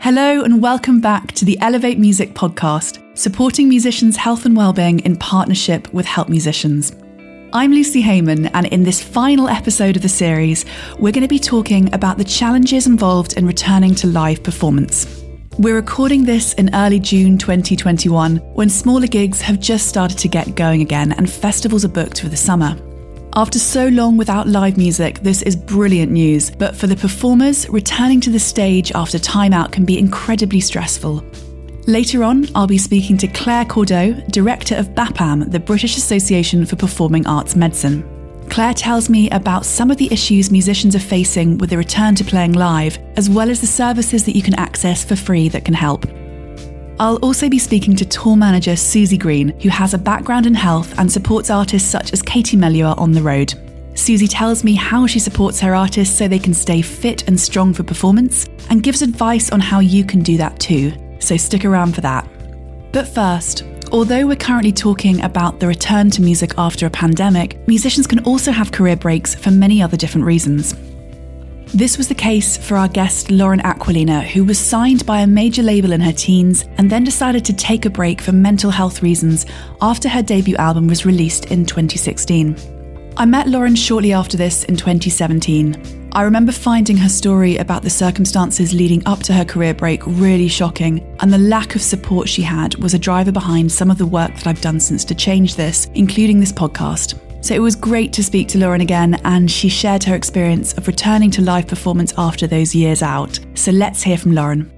Hello, and welcome back to the Elevate Music podcast, supporting musicians' health and well-being in partnership with Help Musicians. I'm Lucy Heyman, and in this final episode of the series, we're going to be talking about the challenges involved in returning to live performance. We're recording this in early June 2021 when smaller gigs have just started to get going again and festivals are booked for the summer. After so long without live music, this is brilliant news, but for the performers, returning to the stage after timeout can be incredibly stressful. Later on, I'll be speaking to Claire Cordeaux, Director of BAPAM, the British Association for Performing Arts Medicine. Claire tells me about some of the issues musicians are facing with the return to playing live, as well as the services that you can access for free that can help. I'll also be speaking to tour manager Susie Green, who has a background in health and supports artists such as Katie Melua on the road. Susie tells me how she supports her artists so they can stay fit and strong for performance, and gives advice on how you can do that too. So stick around for that. But first, Although we're currently talking about the return to music after a pandemic, musicians can also have career breaks for many other different reasons. This was the case for our guest Lauren Aquilina, who was signed by a major label in her teens and then decided to take a break for mental health reasons after her debut album was released in 2016. I met Lauren shortly after this in 2017. I remember finding her story about the circumstances leading up to her career break really shocking, and the lack of support she had was a driver behind some of the work that I've done since to change this, including this podcast. So it was great to speak to Lauren again, and she shared her experience of returning to live performance after those years out. So let's hear from Lauren.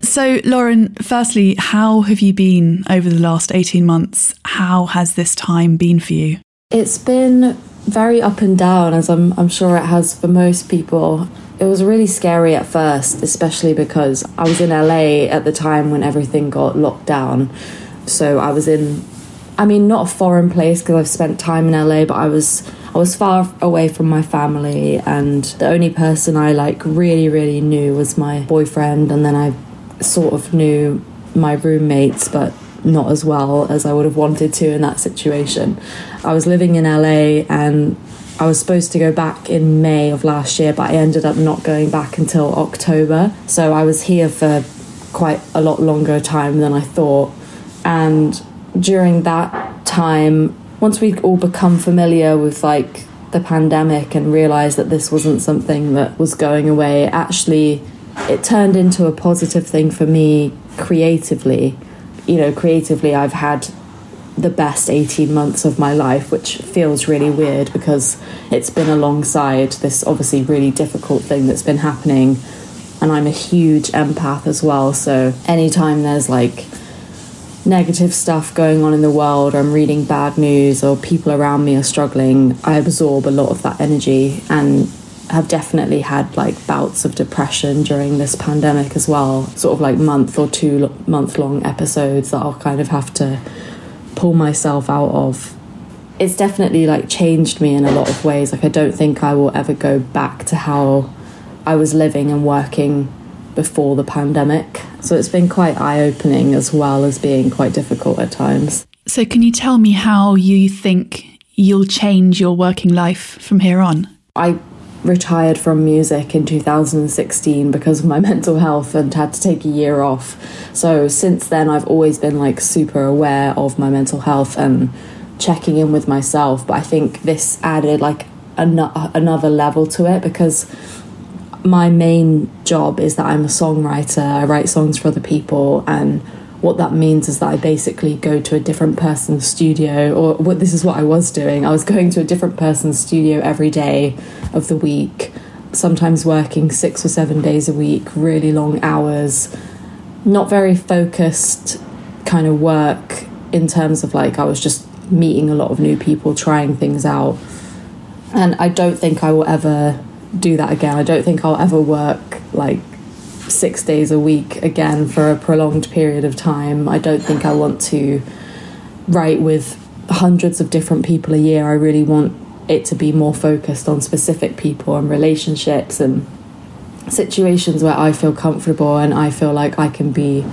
So, Lauren, firstly, how have you been over the last 18 months? How has this time been for you? It's been very up and down, as I'm, I'm sure it has for most people. It was really scary at first, especially because I was in LA at the time when everything got locked down. So I was in, I mean, not a foreign place because I've spent time in LA, but I was I was far away from my family, and the only person I like really really knew was my boyfriend, and then I sort of knew my roommates, but not as well as I would have wanted to in that situation. I was living in LA and I was supposed to go back in May of last year, but I ended up not going back until October. So I was here for quite a lot longer time than I thought. And during that time, once we'd all become familiar with like the pandemic and realized that this wasn't something that was going away, actually, it turned into a positive thing for me creatively you know, creatively, I've had the best 18 months of my life, which feels really weird because it's been alongside this obviously really difficult thing that's been happening. And I'm a huge empath as well. So anytime there's like negative stuff going on in the world, or I'm reading bad news, or people around me are struggling, I absorb a lot of that energy. And have definitely had like bouts of depression during this pandemic as well, sort of like month or two month long episodes that I'll kind of have to pull myself out of. It's definitely like changed me in a lot of ways. Like, I don't think I will ever go back to how I was living and working before the pandemic. So it's been quite eye opening as well as being quite difficult at times. So, can you tell me how you think you'll change your working life from here on? I retired from music in 2016 because of my mental health and had to take a year off. So since then, I've always been like super aware of my mental health and checking in with myself. But I think this added like an- another level to it because my main job is that I'm a songwriter. I write songs for other people and what that means is that I basically go to a different person's studio, or what this is what I was doing. I was going to a different person's studio every day of the week, sometimes working six or seven days a week, really long hours, not very focused kind of work in terms of like I was just meeting a lot of new people, trying things out. And I don't think I will ever do that again. I don't think I'll ever work like six days a week again for a prolonged period of time. I don't think I want to write with hundreds of different people a year. I really want it to be more focused on specific people and relationships and situations where I feel comfortable and I feel like I can be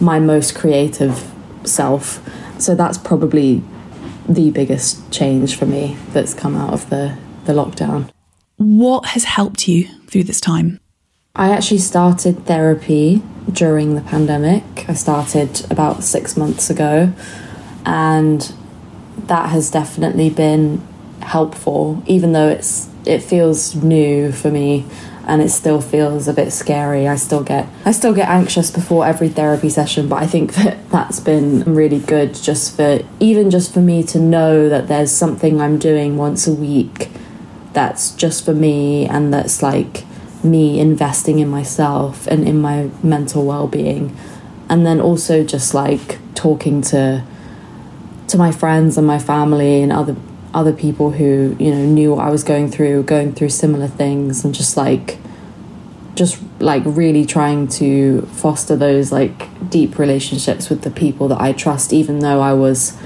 my most creative self. So that's probably the biggest change for me that's come out of the, the lockdown. What has helped you through this time? I actually started therapy during the pandemic. I started about six months ago, and that has definitely been helpful, even though it's it feels new for me and it still feels a bit scary. I still get I still get anxious before every therapy session, but I think that that's been really good just for even just for me to know that there's something I'm doing once a week that's just for me and that's like me investing in myself and in my mental well-being. And then also just like talking to to my friends and my family and other other people who you know knew what I was going through, going through similar things, and just like just like really trying to foster those like deep relationships with the people that I trust, even though I was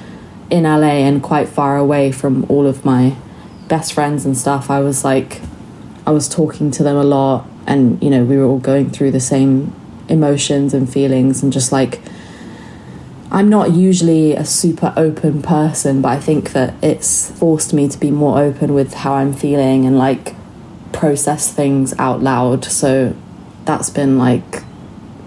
in LA and quite far away from all of my best friends and stuff. I was like, I was talking to them a lot, and you know, we were all going through the same emotions and feelings, and just like I'm not usually a super open person, but I think that it's forced me to be more open with how I'm feeling and like process things out loud. So that's been like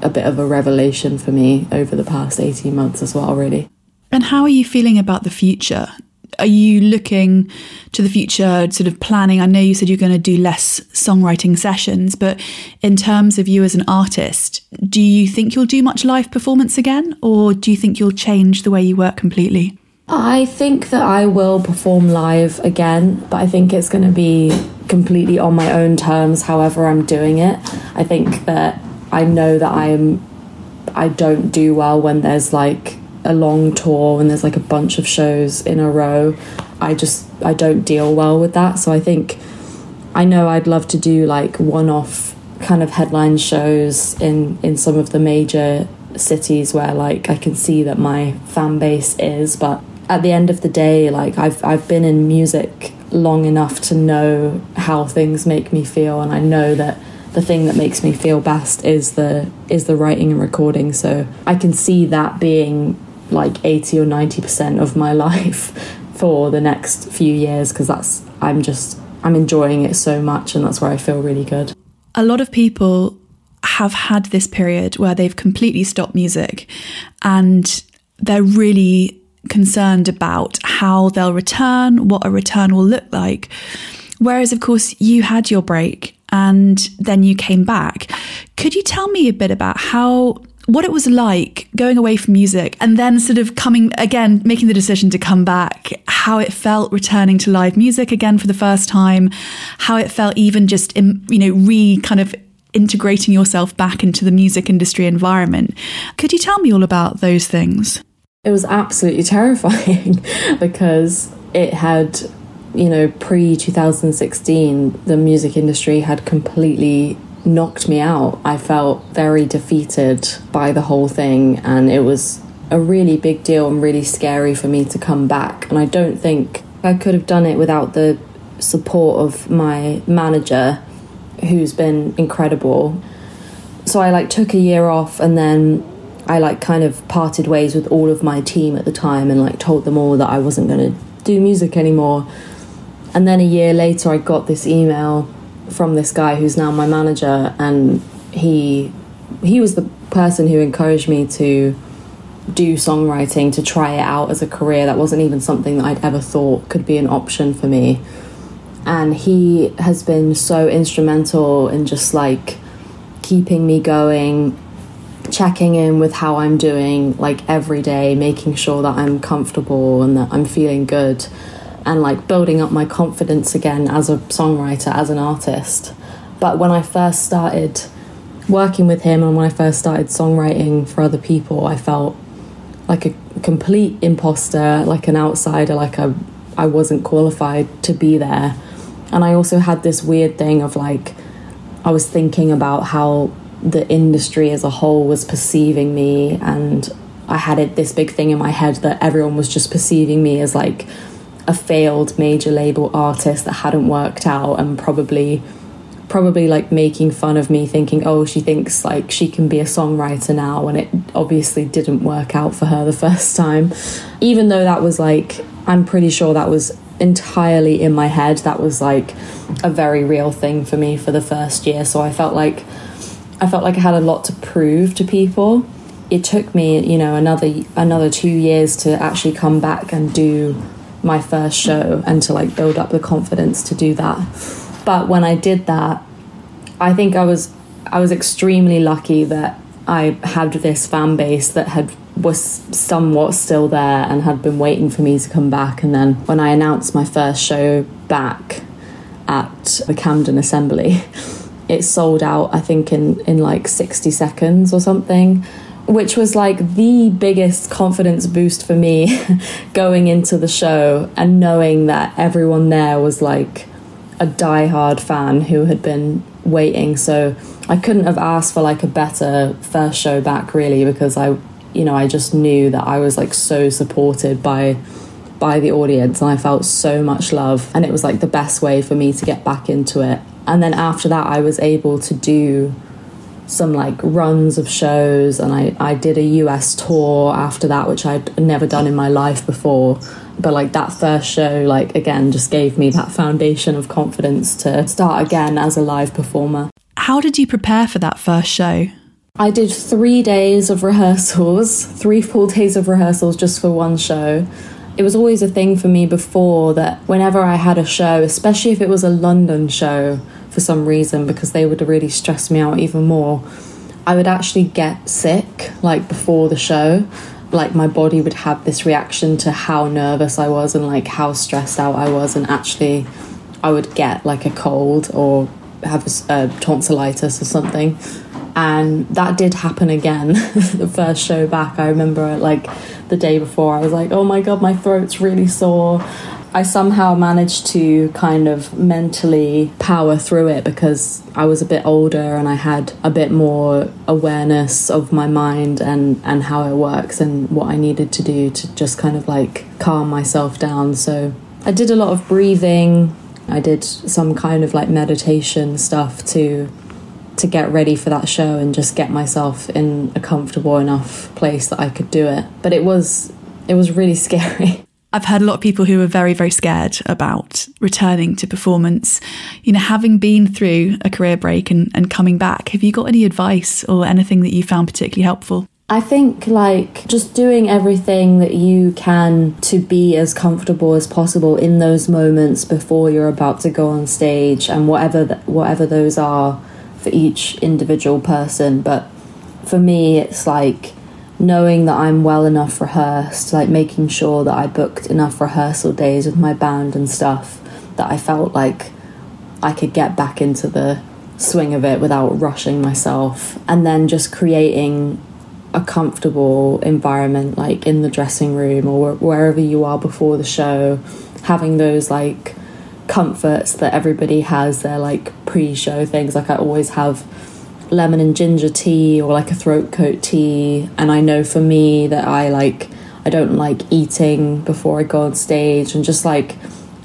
a bit of a revelation for me over the past 18 months as well, really. And how are you feeling about the future? Are you looking to the future, sort of planning? I know you said you're going to do less songwriting sessions, but in terms of you as an artist, do you think you'll do much live performance again, or do you think you'll change the way you work completely? I think that I will perform live again, but I think it's going to be completely on my own terms, however, I'm doing it. I think that I know that I'm. I don't do well when there's like a long tour and there's like a bunch of shows in a row, I just I don't deal well with that. So I think I know I'd love to do like one-off kind of headline shows in in some of the major cities where like I can see that my fan base is, but at the end of the day, like I've I've been in music long enough to know how things make me feel and I know that the thing that makes me feel best is the is the writing and recording so I can see that being like 80 or 90% of my life for the next few years because that's I'm just I'm enjoying it so much and that's where I feel really good. A lot of people have had this period where they've completely stopped music and they're really concerned about how they'll return, what a return will look like. Whereas, of course, you had your break and then you came back. Could you tell me a bit about how what it was like going away from music and then sort of coming again, making the decision to come back, how it felt returning to live music again for the first time, how it felt even just, in, you know, re kind of integrating yourself back into the music industry environment. Could you tell me all about those things? It was absolutely terrifying because it had, you know, pre 2016, the music industry had completely knocked me out. I felt very defeated by the whole thing, and it was a really big deal and really scary for me to come back. And I don't think I could have done it without the support of my manager, who's been incredible. So I like took a year off and then I like kind of parted ways with all of my team at the time and like told them all that I wasn't going to do music anymore. And then a year later, I got this email from this guy who's now my manager, and he he was the person who encouraged me to do songwriting to try it out as a career. That wasn't even something that I'd ever thought could be an option for me. And he has been so instrumental in just like keeping me going, checking in with how I'm doing, like every day, making sure that I'm comfortable and that I'm feeling good and like building up my confidence again as a songwriter, as an artist. But when I first started working with him and when I first started songwriting for other people, I felt like a complete imposter, like an outsider, like I, I wasn't qualified to be there. And I also had this weird thing of like, I was thinking about how the industry as a whole was perceiving me, and I had it, this big thing in my head that everyone was just perceiving me as like a failed major label artist that hadn't worked out and probably probably like making fun of me thinking oh she thinks like she can be a songwriter now when it obviously didn't work out for her the first time even though that was like i'm pretty sure that was entirely in my head. That was like a very real thing for me for the first year. So I felt like I felt like I had a lot to prove to people. It took me, you know, another another 2 years to actually come back and do my first show and to like build up the confidence to do that. But when I did that, I think I was I was extremely lucky that I had this fan base that had was somewhat still there and had been waiting for me to come back. And then when I announced my first show back at the Camden Assembly, it sold out, I think, in, in like 60 seconds or something, which was like the biggest confidence boost for me going into the show and knowing that everyone there was like a die-hard fan who had been waiting. So I couldn't have asked for like a better first show back, really, because I you know, I just knew that I was like so supported by by the audience and I felt so much love and it was like the best way for me to get back into it. And then after that I was able to do some like runs of shows and I, I did a US tour after that which I'd never done in my life before. But like that first show, like again, just gave me that foundation of confidence to start again as a live performer. How did you prepare for that first show? I did three days of rehearsals, three full days of rehearsals just for one show. It was always a thing for me before that whenever I had a show, especially if it was a London show for some reason, because they would really stress me out even more, I would actually get sick like before the show. Like my body would have this reaction to how nervous I was and like how stressed out I was, and actually I would get like a cold or have a, a uh, tonsillitis or something. And that did happen again. The first show back i remember like the day before i was like oh my god my throat's really sore i somehow managed to kind of mentally power through it because i was a bit older and i had a bit more awareness of my mind and and how it works and what i needed to do to just kind of like calm myself down so i did a lot of breathing i did some kind of like meditation stuff to to get ready for that show and just get myself in a comfortable enough place that I could do it. But it was it was really scary. I've heard a lot of people who are very, very scared about returning to performance. You know, having been through a career break and, and coming back, have you got any advice or anything that you found particularly helpful? I think like just doing everything that you can to be as comfortable as possible in those moments before you're about to go on stage and whatever th- whatever those are for each individual person, but for me, it's like knowing that I'm well enough rehearsed, like making sure that I booked enough rehearsal days with my band and stuff that I felt like I could get back into the swing of it without rushing myself, and then just creating a comfortable environment, like in the dressing room or wherever you are before the show, having those like comforts that everybody has their like pre-show things. Like i always have lemon and ginger tea or like a throat coat tea. And i know for me that i like i don't like eating before i go on stage and just like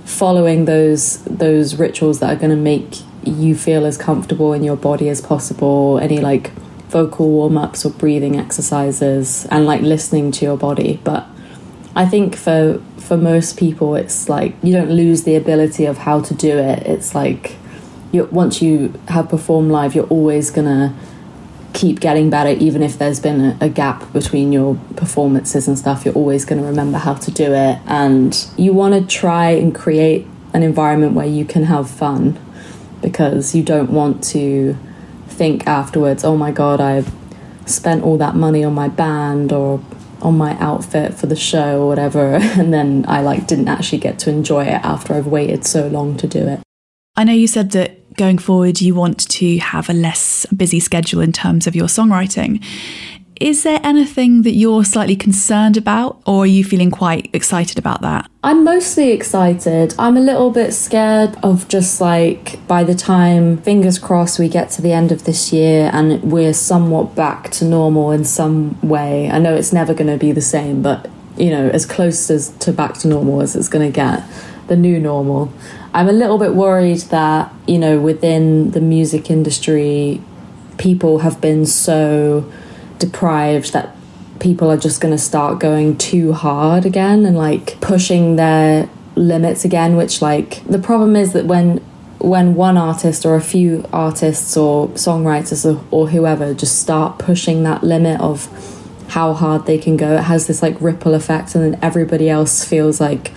following those those rituals that are going to make you feel as comfortable in your body as possible. Any like vocal warm-ups or breathing exercises and like listening to your body. But i think for for most people it's like you don't lose the ability of how to do it. It's like once you have performed live you're always gonna keep getting better even if there's been a, a gap between your performances and stuff you're always to remember how to do it and you want to try and create an environment where you can have fun because you don't want to think afterwards oh my god i've spent all that money on my band or on my outfit for the show or whatever and then I like didn't actually get to enjoy it after I've waited so long to do it. I know you said that going forward you want to have a less busy schedule in terms of your songwriting. Is there anything that you're slightly concerned about, or are you feeling quite excited about that? I'm mostly excited. I'm a little bit scared of just like by the time, fingers crossed, we get to the end of this year and we're somewhat back to normal in some way. I know it's never going to be the same, but you know, as close as to back to normal as it's going to get, the new normal. I'm a little bit worried that, you know, within the music industry, people have been so deprived that people are just going to start going too hard again and like pushing their limits again, which like the problem is that when when one artist or a few artists or songwriters or, or whoever just start pushing that limit of how hard they can go, it has this like ripple effect, and then everybody else feels like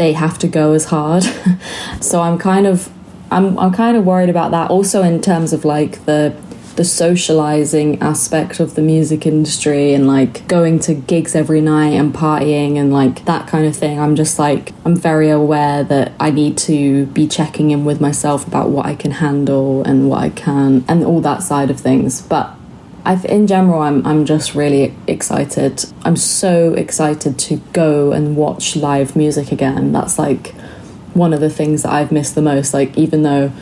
they have to go as hard. so I'm kind of I'm I'm kind of worried about that. Also in terms of like the the socializing aspect of the music industry and like going to gigs every night and partying and like that kind of thing. I'm just like, I'm very aware that I need to be checking in with myself about what I can handle and what I can and all that side of things. But I've, in general, I'm, I'm just really excited. I'm so excited to go and watch live music again. That's like one of the things that I've missed the most. Like, even though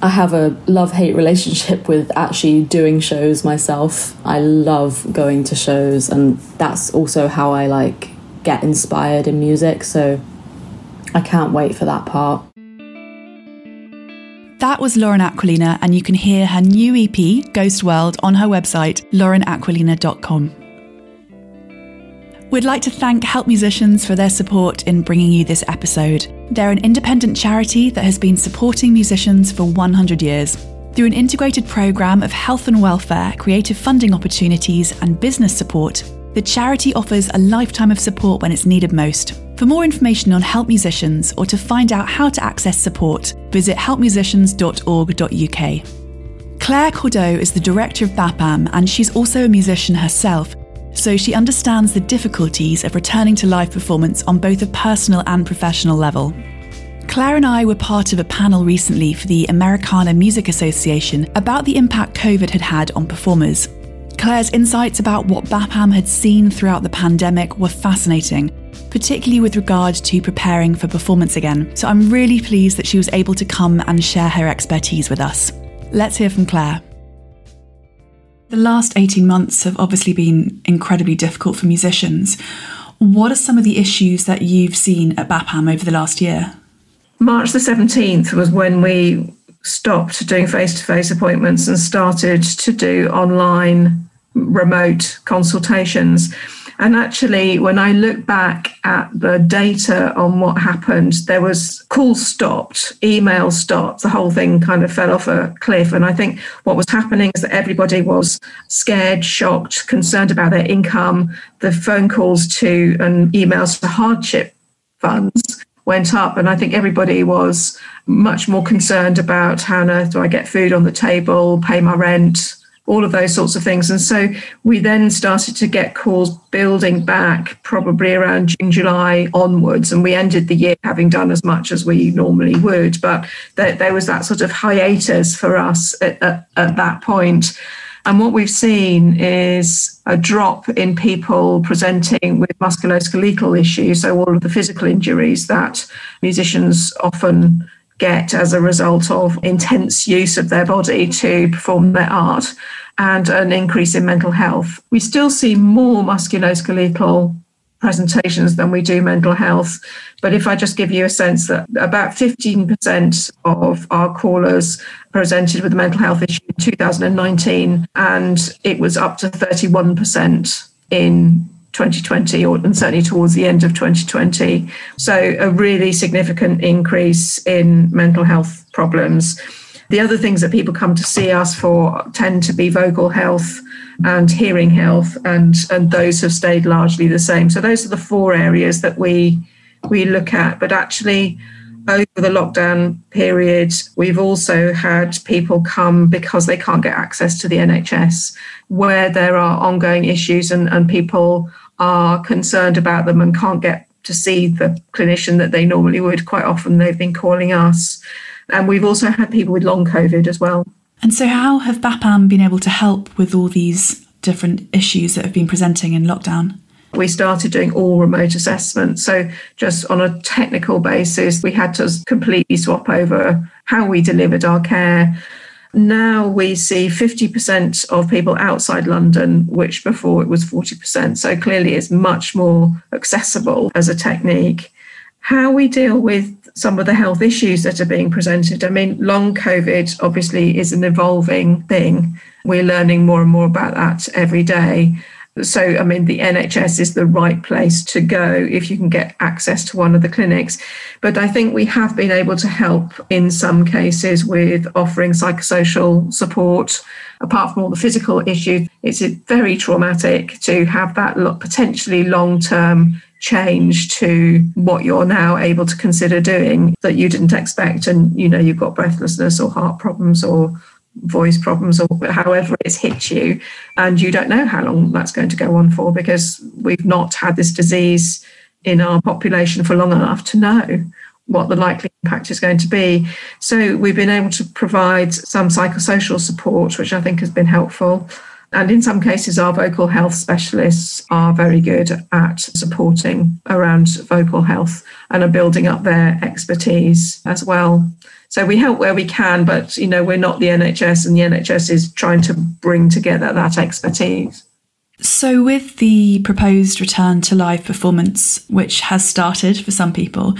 I have a love hate relationship with actually doing shows myself. I love going to shows, and that's also how I like get inspired in music. So I can't wait for that part. That was Lauren Aquilina, and you can hear her new EP, Ghost World, on her website, laurenaquilina.com. We'd like to thank Help Musicians for their support in bringing you this episode. They're an independent charity that has been supporting musicians for 100 years. Through an integrated programme of health and welfare, creative funding opportunities, and business support, the charity offers a lifetime of support when it's needed most. For more information on Help Musicians or to find out how to access support, visit helpmusicians.org.uk. Claire Cordeaux is the director of BAPAM and she's also a musician herself so she understands the difficulties of returning to live performance on both a personal and professional level. Claire and I were part of a panel recently for the Americana Music Association about the impact COVID had had on performers. Claire's insights about what BAPAM had seen throughout the pandemic were fascinating, particularly with regard to preparing for performance again. So I'm really pleased that she was able to come and share her expertise with us. Let's hear from Claire. The last 18 months have obviously been incredibly difficult for musicians. What are some of the issues that you've seen at BAPAM over the last year? March the 17th was when we stopped doing face to face appointments and started to do online remote consultations. And actually, when I look back at the data on what happened, there was calls stopped, email stopped, the whole thing kind of fell off a cliff. And I think what was happening is that everybody was scared, shocked, concerned about their income. The phone calls to and emails to hardship funds went up. And I think everybody was much more concerned about how on earth do I get food on the table, pay my rent, all of those sorts of things. And so we then started to get calls building back probably around June, July onwards. And we ended the year having done as much as we normally would. But there, there was that sort of hiatus for us at, at, at that point. And what we've seen is a drop in people presenting with musculoskeletal issues, so all of the physical injuries that musicians often get as a result of intense use of their body to perform their art and an increase in mental health. We still see more musculoskeletal presentations than we do mental health. But if I just give you a sense that about 15% of our callers presented with a mental health issue in 2019, and it was up to 31% in 2020 or and certainly towards the end of 2020 so a really significant increase in mental health problems. The other things that people come to see us for tend to be vocal health and hearing health and and those have stayed largely the same. So those are the four areas that we we look at. But actually over the lockdown period, we've also had people come because they can't get access to the NHS, where there are ongoing issues and, and people are concerned about them and can't get to see the clinician that they normally would. Quite often, they've been calling us. And we've also had people with long COVID as well. And so, how have BAPAM been able to help with all these different issues that have been presenting in lockdown? We started doing all remote assessments. So, just on a technical basis, we had to completely swap over how we delivered our care now we see 50% of people outside London, which before it was 40%. So clearly it's much more accessible as a technique. How we deal with some of the health issues that are being presented. I mean, long COVID obviously is an evolving thing. We're learning more and more about that every day. So, I mean, the NHS is the right place to go if you can get access to one of the clinics. But I think we have been able to help in some cases with offering psychosocial support. Apart from all the physical issues, it's very traumatic to have that potentially long term change to what you're now able to consider doing that you didn't expect. And, you know, you've got breathlessness or heart problems or voice problems or however it's hit you and you don't know how long that's going to go on for because we've not had this disease in our population for long enough to know what the likely impact is going to be. So we've been able to provide some psychosocial support which i think has been helpful and in some cases our vocal health specialists are very good at supporting around vocal health and are building up their expertise as well so we help where we can, but you know we're not the NHS, and the NHS is trying to bring together that expertise. So, with the proposed return to live performance, which has started for some people,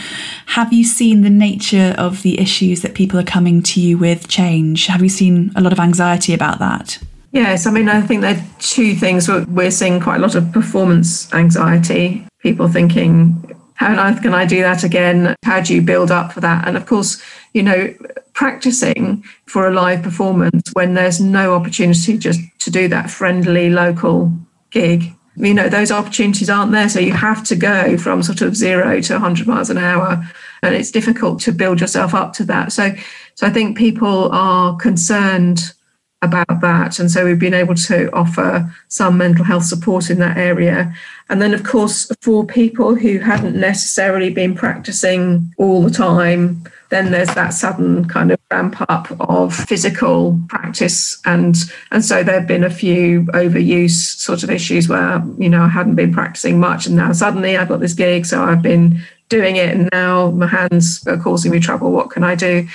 have you seen the nature of the issues that people are coming to you with change? Have you seen a lot of anxiety about that? Yes, I mean, I think there are two things. We're seeing quite a lot of performance anxiety, people thinking, how on earth can I do that again? How do you build up for that? And of course, you know, practicing for a live performance when there's no opportunity just to do that friendly local gig. You know, those opportunities aren't there. So you have to go from sort of zero to 100 miles an hour. And it's difficult to build yourself up to that. So, so I think people are concerned about that. And so we've been able to offer some mental health support in that area. And then, of course, for people who hadn't necessarily been practicing all the time, then there's that sudden kind of ramp up of physical practice. And, and so there have been a few overuse sort of issues where, you know, I hadn't been practicing much. And now suddenly I've got this gig. So I've been doing it. And now my hands are causing me trouble. What can I do?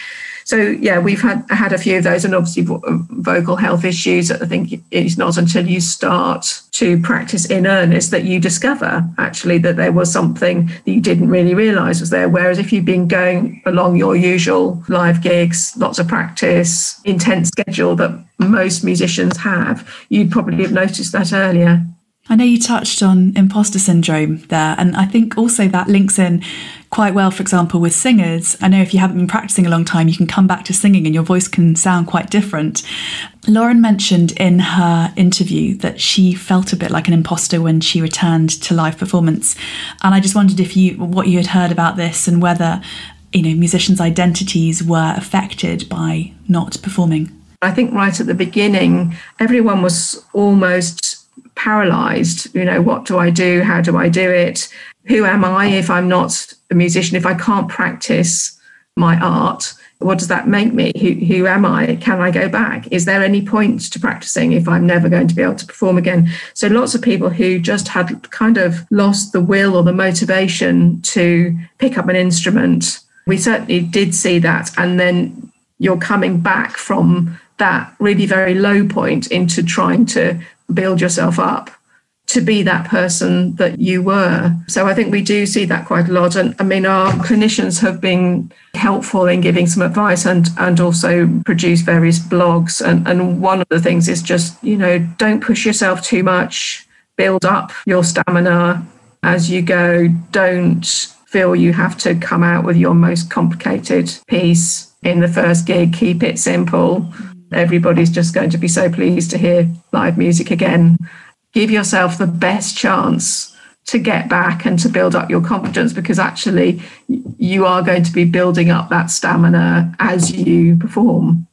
So yeah, we've had had a few of those, and obviously vocal health issues. I think it's not until you start to practice in earnest that you discover actually that there was something that you didn't really realise was there. Whereas if you've been going along your usual live gigs, lots of practice, intense schedule that most musicians have, you'd probably have noticed that earlier. I know you touched on imposter syndrome there, and I think also that links in quite well, for example, with singers. I know if you haven't been practicing a long time, you can come back to singing and your voice can sound quite different. Lauren mentioned in her interview that she felt a bit like an imposter when she returned to live performance. And I just wondered if you what you had heard about this and whether, you know, musicians' identities were affected by not performing. I think right at the beginning, everyone was almost paralyzed. You know, what do I do? How do I do it? Who am I if I'm not a musician? If I can't practice my art, what does that make me? Who, who am I? Can I go back? Is there any point to practicing if I'm never going to be able to perform again? So, lots of people who just had kind of lost the will or the motivation to pick up an instrument. We certainly did see that. And then you're coming back from that really very low point into trying to build yourself up to be that person that you were. So I think we do see that quite a lot. And I mean, our clinicians have been helpful in giving some advice and, and also produce various blogs. And, and one of the things is just, you know, don't push yourself too much, build up your stamina as you go. Don't feel you have to come out with your most complicated piece in the first gig. Keep it simple everybody's just going to be so pleased to hear live music again. Give yourself the best chance to get back and to build up your confidence because actually you are going to be building up that stamina as you perform.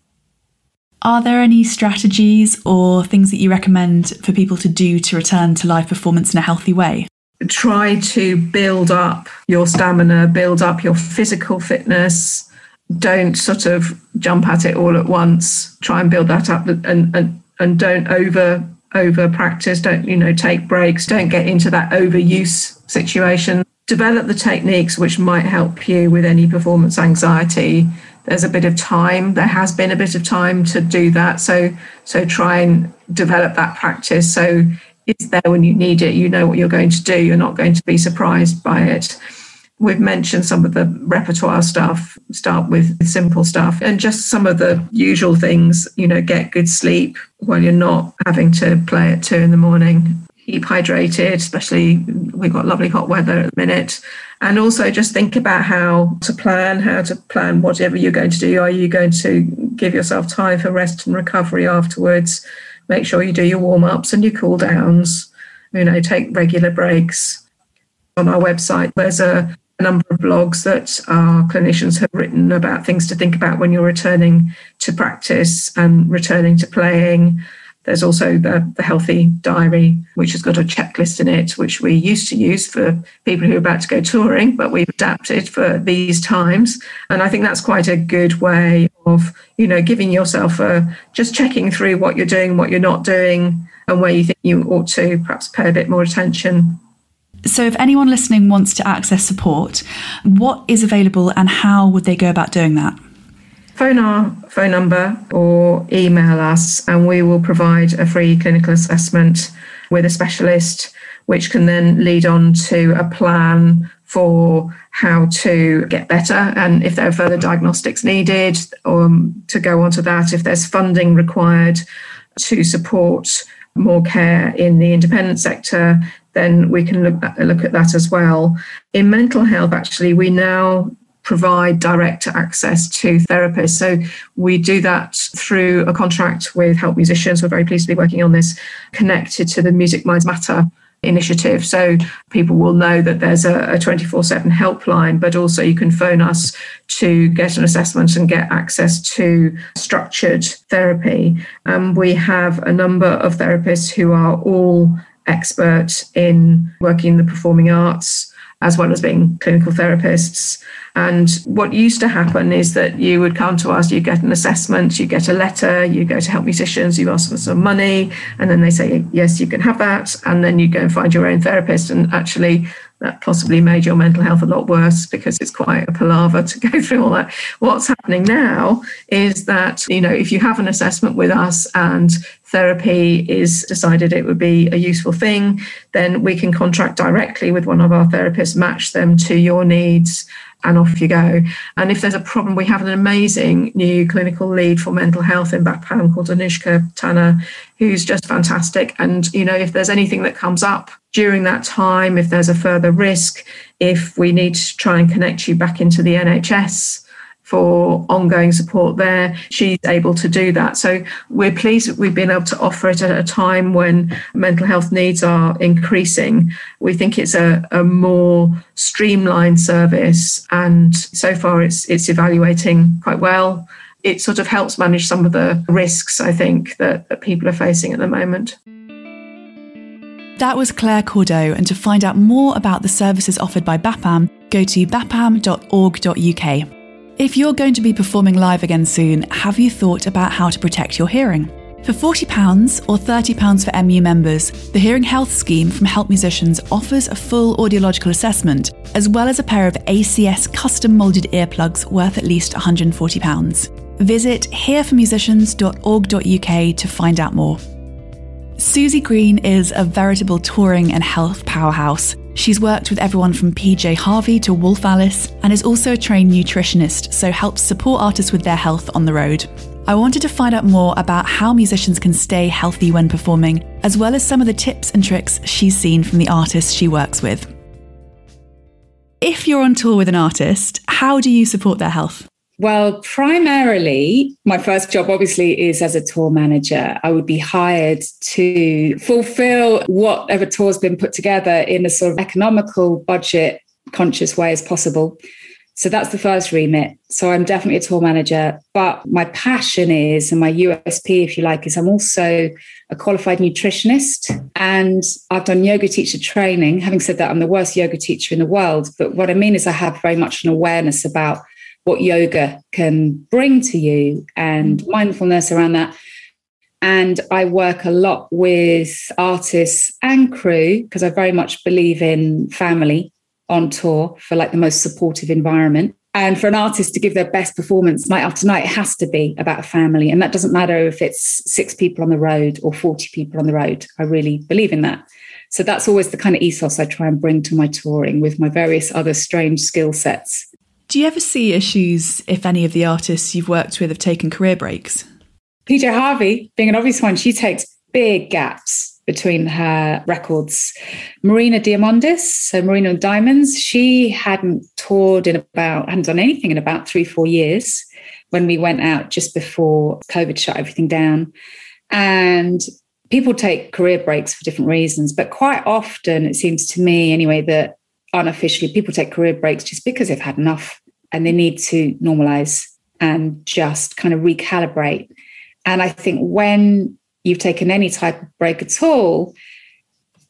Are there any strategies or things that you recommend for people to do to return to live performance in a healthy way? Try to build up your stamina, build up your physical fitness, don't sort of jump at it all at once. Try and build that up and and and don't over over practice. Don't you know take breaks. Don't get into that overuse situation. Develop the techniques which might help you with any performance anxiety. There's a bit of time. There has been a bit of time to do that. So so try and develop that practice. So it's there when you need it. You know what you're going to do. You're not going to be surprised by it We've mentioned some of the repertoire stuff, start with simple stuff, and just some of the usual things, you know, get good sleep while you're not having to play at two in the morning. keep hydrated, especially we've got lovely hot weather at the minute. And also just think about how to plan, how to plan whatever you're going to do. Are you going to give yourself time for rest and recovery afterwards? Make sure you do your warm ups and your cool downs. You know, take regular breaks. On our website, there's a a number of blogs that our clinicians have written about things to think about when you're returning to practice and returning to playing. There's also the, the healthy diary, which has got a checklist in it, which we used to use for people who are about to go touring, but we've adapted for these times. And I think that's quite a good way of, you know, giving yourself a just checking through what you're doing, what you're not doing, and where you think you ought to perhaps pay a bit more attention so, if anyone listening wants to access support, what is available and how would they go about doing that? Phone our phone number or email us, and we will provide a free clinical assessment with a specialist, which can then lead on to a plan for how to get better and if there are further diagnostics needed, um, to go on to that, if there's funding required to support more care in the independent sector, then we can look at, look at that as well. In mental health, actually, we now provide direct access to therapists. So we do that through a contract with Help Musicians. We're very pleased to be working on this, connected to the Music Minds Matter initiative. So people will know that there's a 24 7 helpline, but also you can phone us to get an assessment and get access to structured therapy. Um, we have a number of therapists who are all expert in working in the performing arts as well as being clinical therapists. And what used to happen is that you would come to us, you get an assessment, you get a letter, you go to help musicians, you ask for some money, and then they say, yes, you can have that. And then you go and find your own therapist. And actually, that possibly made your mental health a lot worse because it's quite a palaver to go through all that. What's happening now is that, you know, if you have an assessment with us and therapy is decided it would be a useful thing, then we can contract directly with one of our therapists, match them to your needs and off you go. And if there's a problem, we have an amazing new clinical lead for mental health in BAPAM called Anushka Tanner, who's just fantastic. And, you know, if there's anything that comes up during that time, if there's a further risk, if we need to try and connect you back into the NHS, for ongoing support there. She's able to do that. So we're pleased that we've been able to offer it at a time when mental health needs are increasing. We think it's a, a more streamlined service and so far it's it's evaluating quite well. It sort of helps manage some of the risks, I think, that, that people are facing at the moment. That was Claire Cordeaux, and to find out more about the services offered by BAPAM, go to bapam.org.uk. If you're going to be performing live again soon, have you thought about how to protect your hearing? For £40 or £30 for MU members, the Hearing Health Scheme from Help Musicians offers a full audiological assessment, as well as a pair of ACS custom moulded earplugs worth at least £140. Visit hearformusicians.org.uk to find out more. Susie Green is a veritable touring and health powerhouse. She's worked with everyone from PJ Harvey to Wolf Alice and is also a trained nutritionist, so helps support artists with their health on the road. I wanted to find out more about how musicians can stay healthy when performing, as well as some of the tips and tricks she's seen from the artists she works with. If you're on tour with an artist, how do you support their health? Well, primarily, my first job obviously is as a tour manager. I would be hired to fulfill whatever tour's been put together in a sort of economical, budget conscious way as possible. So that's the first remit. So I'm definitely a tour manager. But my passion is, and my USP, if you like, is I'm also a qualified nutritionist and I've done yoga teacher training. Having said that, I'm the worst yoga teacher in the world. But what I mean is, I have very much an awareness about what yoga can bring to you and mm-hmm. mindfulness around that. And I work a lot with artists and crew because I very much believe in family on tour for like the most supportive environment. And for an artist to give their best performance night after night, it has to be about a family. And that doesn't matter if it's six people on the road or 40 people on the road. I really believe in that. So that's always the kind of ethos I try and bring to my touring with my various other strange skill sets. Do you ever see issues if any of the artists you've worked with have taken career breaks? PJ Harvey, being an obvious one, she takes big gaps between her records. Marina Diamandis, so Marina and Diamonds, she hadn't toured in about, hadn't done anything in about three, four years when we went out just before COVID shut everything down. And people take career breaks for different reasons, but quite often it seems to me anyway that unofficially people take career breaks just because they've had enough and they need to normalize and just kind of recalibrate. And I think when you've taken any type of break at all,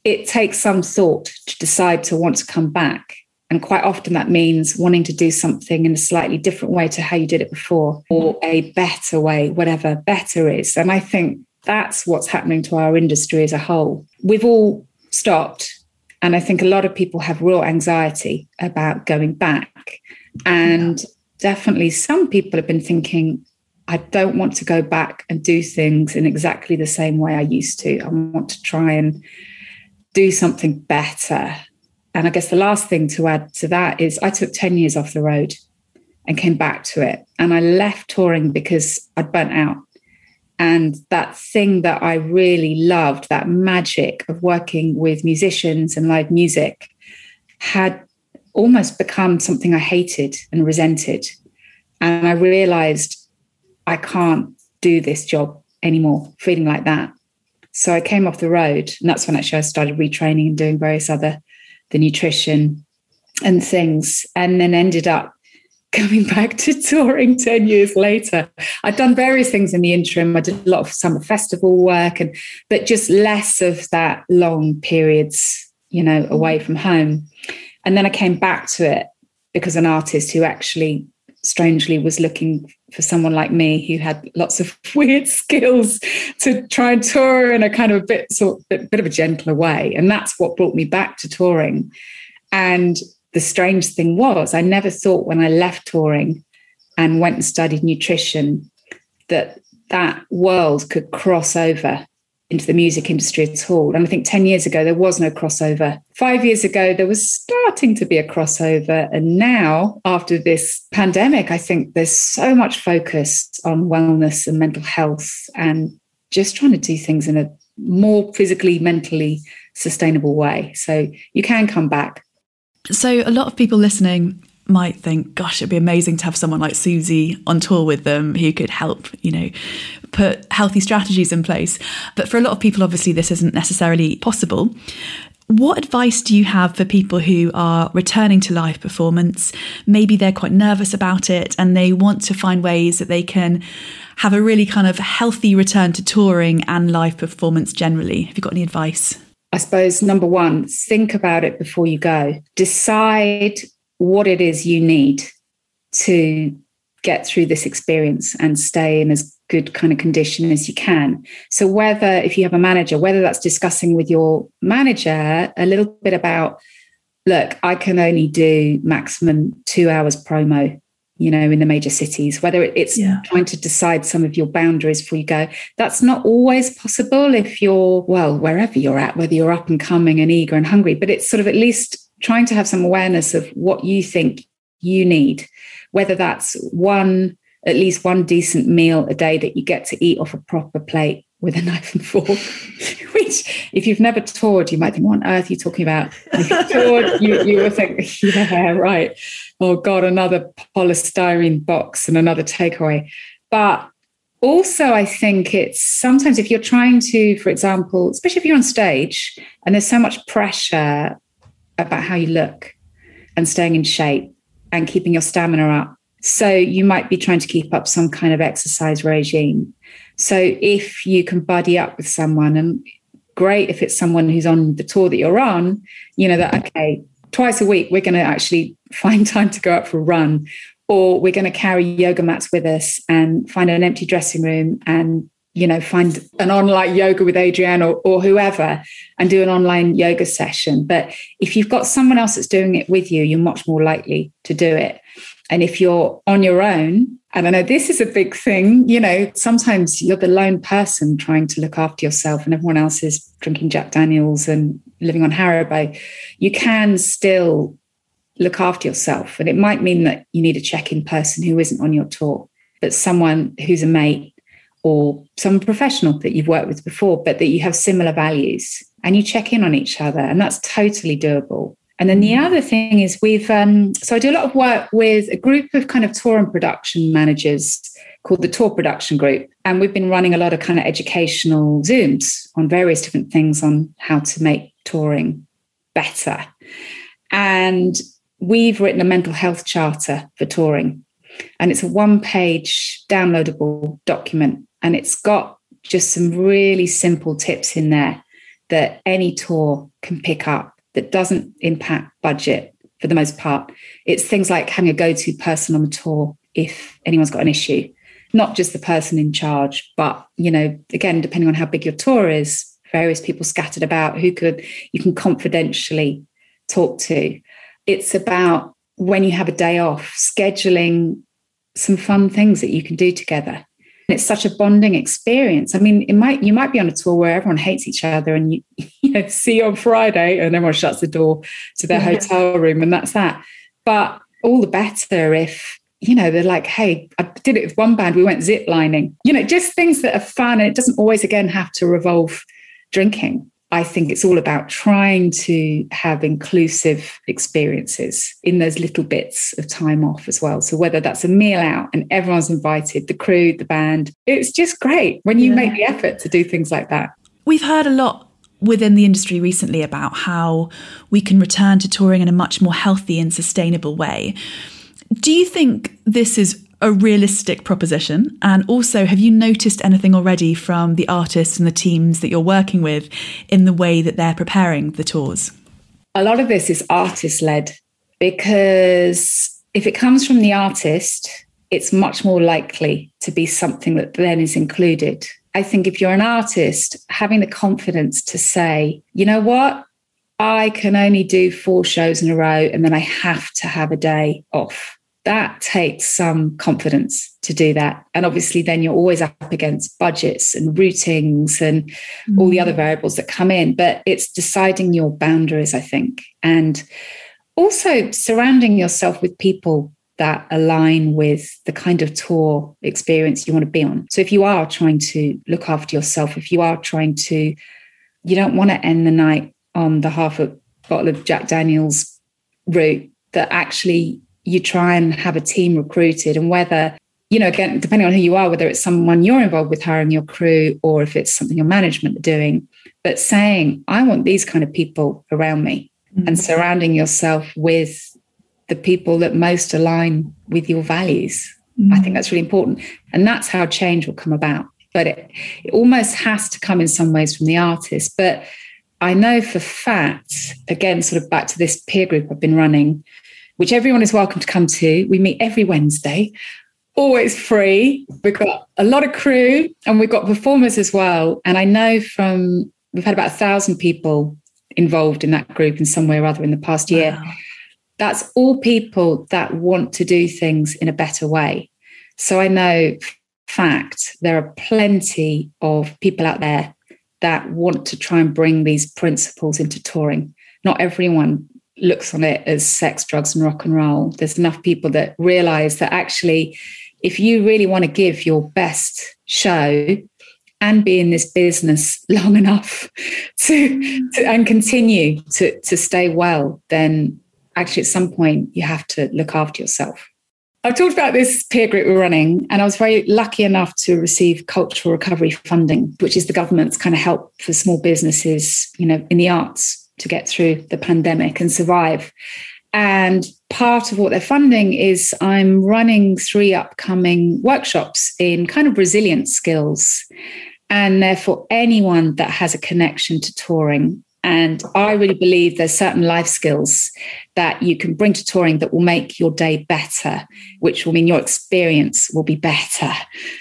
it takes some thought to decide to want to come back. And quite often that means wanting to do something in a slightly different way to how you did it before, or a better way, whatever better is. And I think that's what's happening to our industry as a whole. We've all stopped. And I think a lot of people have real anxiety about going back. And definitely some people have been thinking, I don't want to go back and do things in exactly the same way I used to. I want to try and do something better. And I guess the last thing to add to that is I took 10 years off the road and came back to it. And I left touring because I'd burnt out. And that thing that I really loved, that magic of working with musicians and live music, had almost become something I hated and resented. And I realized I can't do this job anymore, feeling like that. So I came off the road, and that's when actually I started retraining and doing various other the nutrition and things, and then ended up coming back to touring 10 years later. I'd done various things in the interim. I did a lot of summer festival work and but just less of that long periods, you know, away from home. And then I came back to it because an artist who actually strangely was looking for someone like me who had lots of weird skills to try and tour in a kind of a bit sort bit, bit of a gentler way and that's what brought me back to touring and the strange thing was i never thought when i left touring and went and studied nutrition that that world could cross over into the music industry at all. And I think 10 years ago, there was no crossover. Five years ago, there was starting to be a crossover. And now, after this pandemic, I think there's so much focus on wellness and mental health and just trying to do things in a more physically, mentally sustainable way. So you can come back. So, a lot of people listening might think, gosh, it'd be amazing to have someone like Susie on tour with them who could help, you know, put healthy strategies in place. But for a lot of people, obviously, this isn't necessarily possible. What advice do you have for people who are returning to live performance? Maybe they're quite nervous about it and they want to find ways that they can have a really kind of healthy return to touring and live performance generally. Have you got any advice? I suppose number one, think about it before you go. Decide what it is you need to get through this experience and stay in as good kind of condition as you can. So whether if you have a manager, whether that's discussing with your manager a little bit about, look, I can only do maximum two hours promo, you know, in the major cities, whether it's yeah. trying to decide some of your boundaries before you go. That's not always possible if you're, well, wherever you're at, whether you're up and coming and eager and hungry, but it's sort of at least trying to have some awareness of what you think you need, whether that's one, at least one decent meal a day that you get to eat off a proper plate with a knife and fork, which if you've never toured, you might think, what on earth are you talking about? And if you've toured, you, you will think, yeah, right. Oh God, another polystyrene box and another takeaway. But also, I think it's sometimes if you're trying to, for example, especially if you're on stage and there's so much pressure about how you look and staying in shape and keeping your stamina up. So you might be trying to keep up some kind of exercise regime. So if you can buddy up with someone and great if it's someone who's on the tour that you're on, you know that okay, twice a week we're going to actually find time to go out for a run or we're going to carry yoga mats with us and find an empty dressing room and you know, find an online yoga with Adrienne or, or whoever and do an online yoga session. But if you've got someone else that's doing it with you, you're much more likely to do it. And if you're on your own, and I know this is a big thing, you know, sometimes you're the lone person trying to look after yourself and everyone else is drinking Jack Daniels and living on Haribo. You can still look after yourself. And it might mean that you need a check in person who isn't on your tour, but someone who's a mate or some professional that you've worked with before, but that you have similar values and you check in on each other. And that's totally doable. And then the other thing is we've, um, so I do a lot of work with a group of kind of tour and production managers called the Tour Production Group. And we've been running a lot of kind of educational Zooms on various different things on how to make touring better. And we've written a mental health charter for touring. And it's a one page downloadable document. And it's got just some really simple tips in there that any tour can pick up that doesn't impact budget for the most part. It's things like having a go to person on the tour if anyone's got an issue not just the person in charge, but, you know, again, depending on how big your tour is, various people scattered about who could you can confidentially talk to. It's about when you have a day off, scheduling some fun things that you can do together. And it's such a bonding experience. I mean, it might you might be on a tour where everyone hates each other and you, you know see you on Friday and everyone shuts the door to their yeah. hotel room and that's that. But all the better if you know, they're like, hey, I did it with one band, we went zip lining, you know, just things that are fun. And it doesn't always, again, have to revolve drinking. I think it's all about trying to have inclusive experiences in those little bits of time off as well. So whether that's a meal out and everyone's invited, the crew, the band, it's just great when you yeah. make the effort to do things like that. We've heard a lot within the industry recently about how we can return to touring in a much more healthy and sustainable way. Do you think this is a realistic proposition? And also, have you noticed anything already from the artists and the teams that you're working with in the way that they're preparing the tours? A lot of this is artist led because if it comes from the artist, it's much more likely to be something that then is included. I think if you're an artist, having the confidence to say, you know what, I can only do four shows in a row and then I have to have a day off that takes some confidence to do that. And obviously, then you're always up against budgets and routings and mm. all the other mm. variables that come in. But it's deciding your boundaries, I think, and also surrounding yourself with people that align with the kind of tour experience you want to be on. So if you are trying to look after yourself, if you are trying to, you don't want to end the night on the half a bottle of Jack Daniels route, that actually you try and have a team recruited and whether you know again depending on who you are whether it's someone you're involved with hiring your crew or if it's something your management are doing but saying i want these kind of people around me mm-hmm. and surrounding yourself with the people that most align with your values mm-hmm. i think that's really important and that's how change will come about but it, it almost has to come in some ways from the artist but i know for fact again sort of back to this peer group i've been running which everyone is welcome to come to. We meet every Wednesday, always free. We've got a lot of crew and we've got performers as well. And I know from, we've had about a thousand people involved in that group in some way or other in the past year. Wow. That's all people that want to do things in a better way. So I know, fact, there are plenty of people out there that want to try and bring these principles into touring. Not everyone looks on it as sex, drugs, and rock and roll. There's enough people that realize that actually, if you really want to give your best show and be in this business long enough to, to and continue to, to stay well, then actually at some point you have to look after yourself. I've talked about this peer group we're running, and I was very lucky enough to receive cultural recovery funding, which is the government's kind of help for small businesses, you know, in the arts to get through the pandemic and survive. And part of what they're funding is I'm running three upcoming workshops in kind of resilience skills. And therefore, anyone that has a connection to touring. And I really believe there's certain life skills that you can bring to touring that will make your day better, which will mean your experience will be better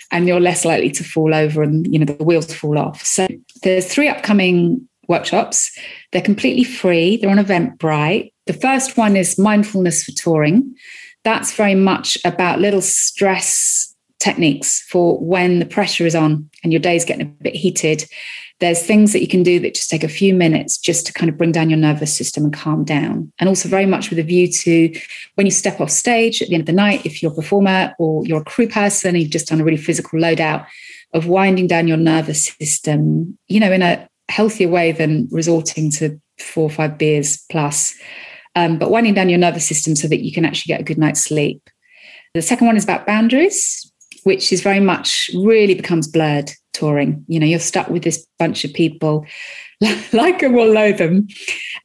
and you're less likely to fall over and you know the wheels fall off. So there's three upcoming workshops. They're completely free. They're on Eventbrite. The first one is mindfulness for touring. That's very much about little stress techniques for when the pressure is on and your day's getting a bit heated. There's things that you can do that just take a few minutes just to kind of bring down your nervous system and calm down. And also, very much with a view to when you step off stage at the end of the night, if you're a performer or you're a crew person you've just done a really physical loadout of winding down your nervous system, you know, in a healthier way than resorting to four or five beers plus, um, but winding down your nervous system so that you can actually get a good night's sleep. The second one is about boundaries, which is very much really becomes blurred touring. You know, you're stuck with this bunch of people, like them or loathe them.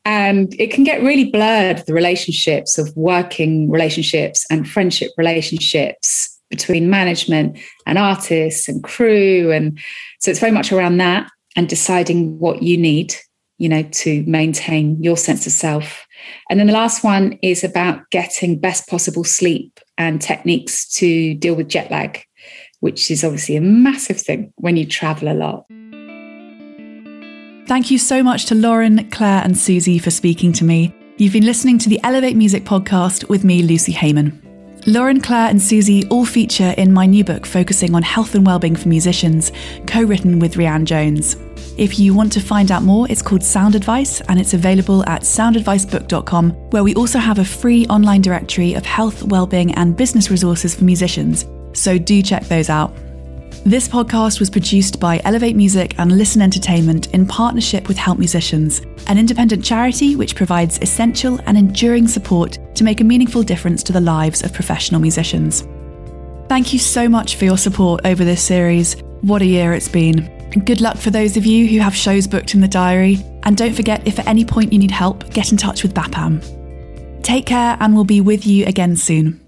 And it can get really blurred, the relationships of working relationships and friendship relationships between management and artists and crew. And so it's very much around that and deciding what you need, you know, to maintain your sense of self. And then the last one is about getting best possible sleep and techniques to deal with jet lag, which is obviously a massive thing when you travel a lot. Thank you so much to Lauren, Claire, and Susie for speaking to me. You've been listening to the Elevate Music podcast with me, Lucy Heyman. Lauren, Claire, and Susie all feature in my new book focusing on health and wellbeing for musicians, co written with Rianne Jones. If you want to find out more, it's called Sound Advice and it's available at soundadvicebook.com, where we also have a free online directory of health, wellbeing, and business resources for musicians. So do check those out. This podcast was produced by Elevate Music and Listen Entertainment in partnership with Help Musicians, an independent charity which provides essential and enduring support to make a meaningful difference to the lives of professional musicians. Thank you so much for your support over this series. What a year it's been. Good luck for those of you who have shows booked in the diary, and don't forget if at any point you need help, get in touch with BAPAM. Take care, and we'll be with you again soon.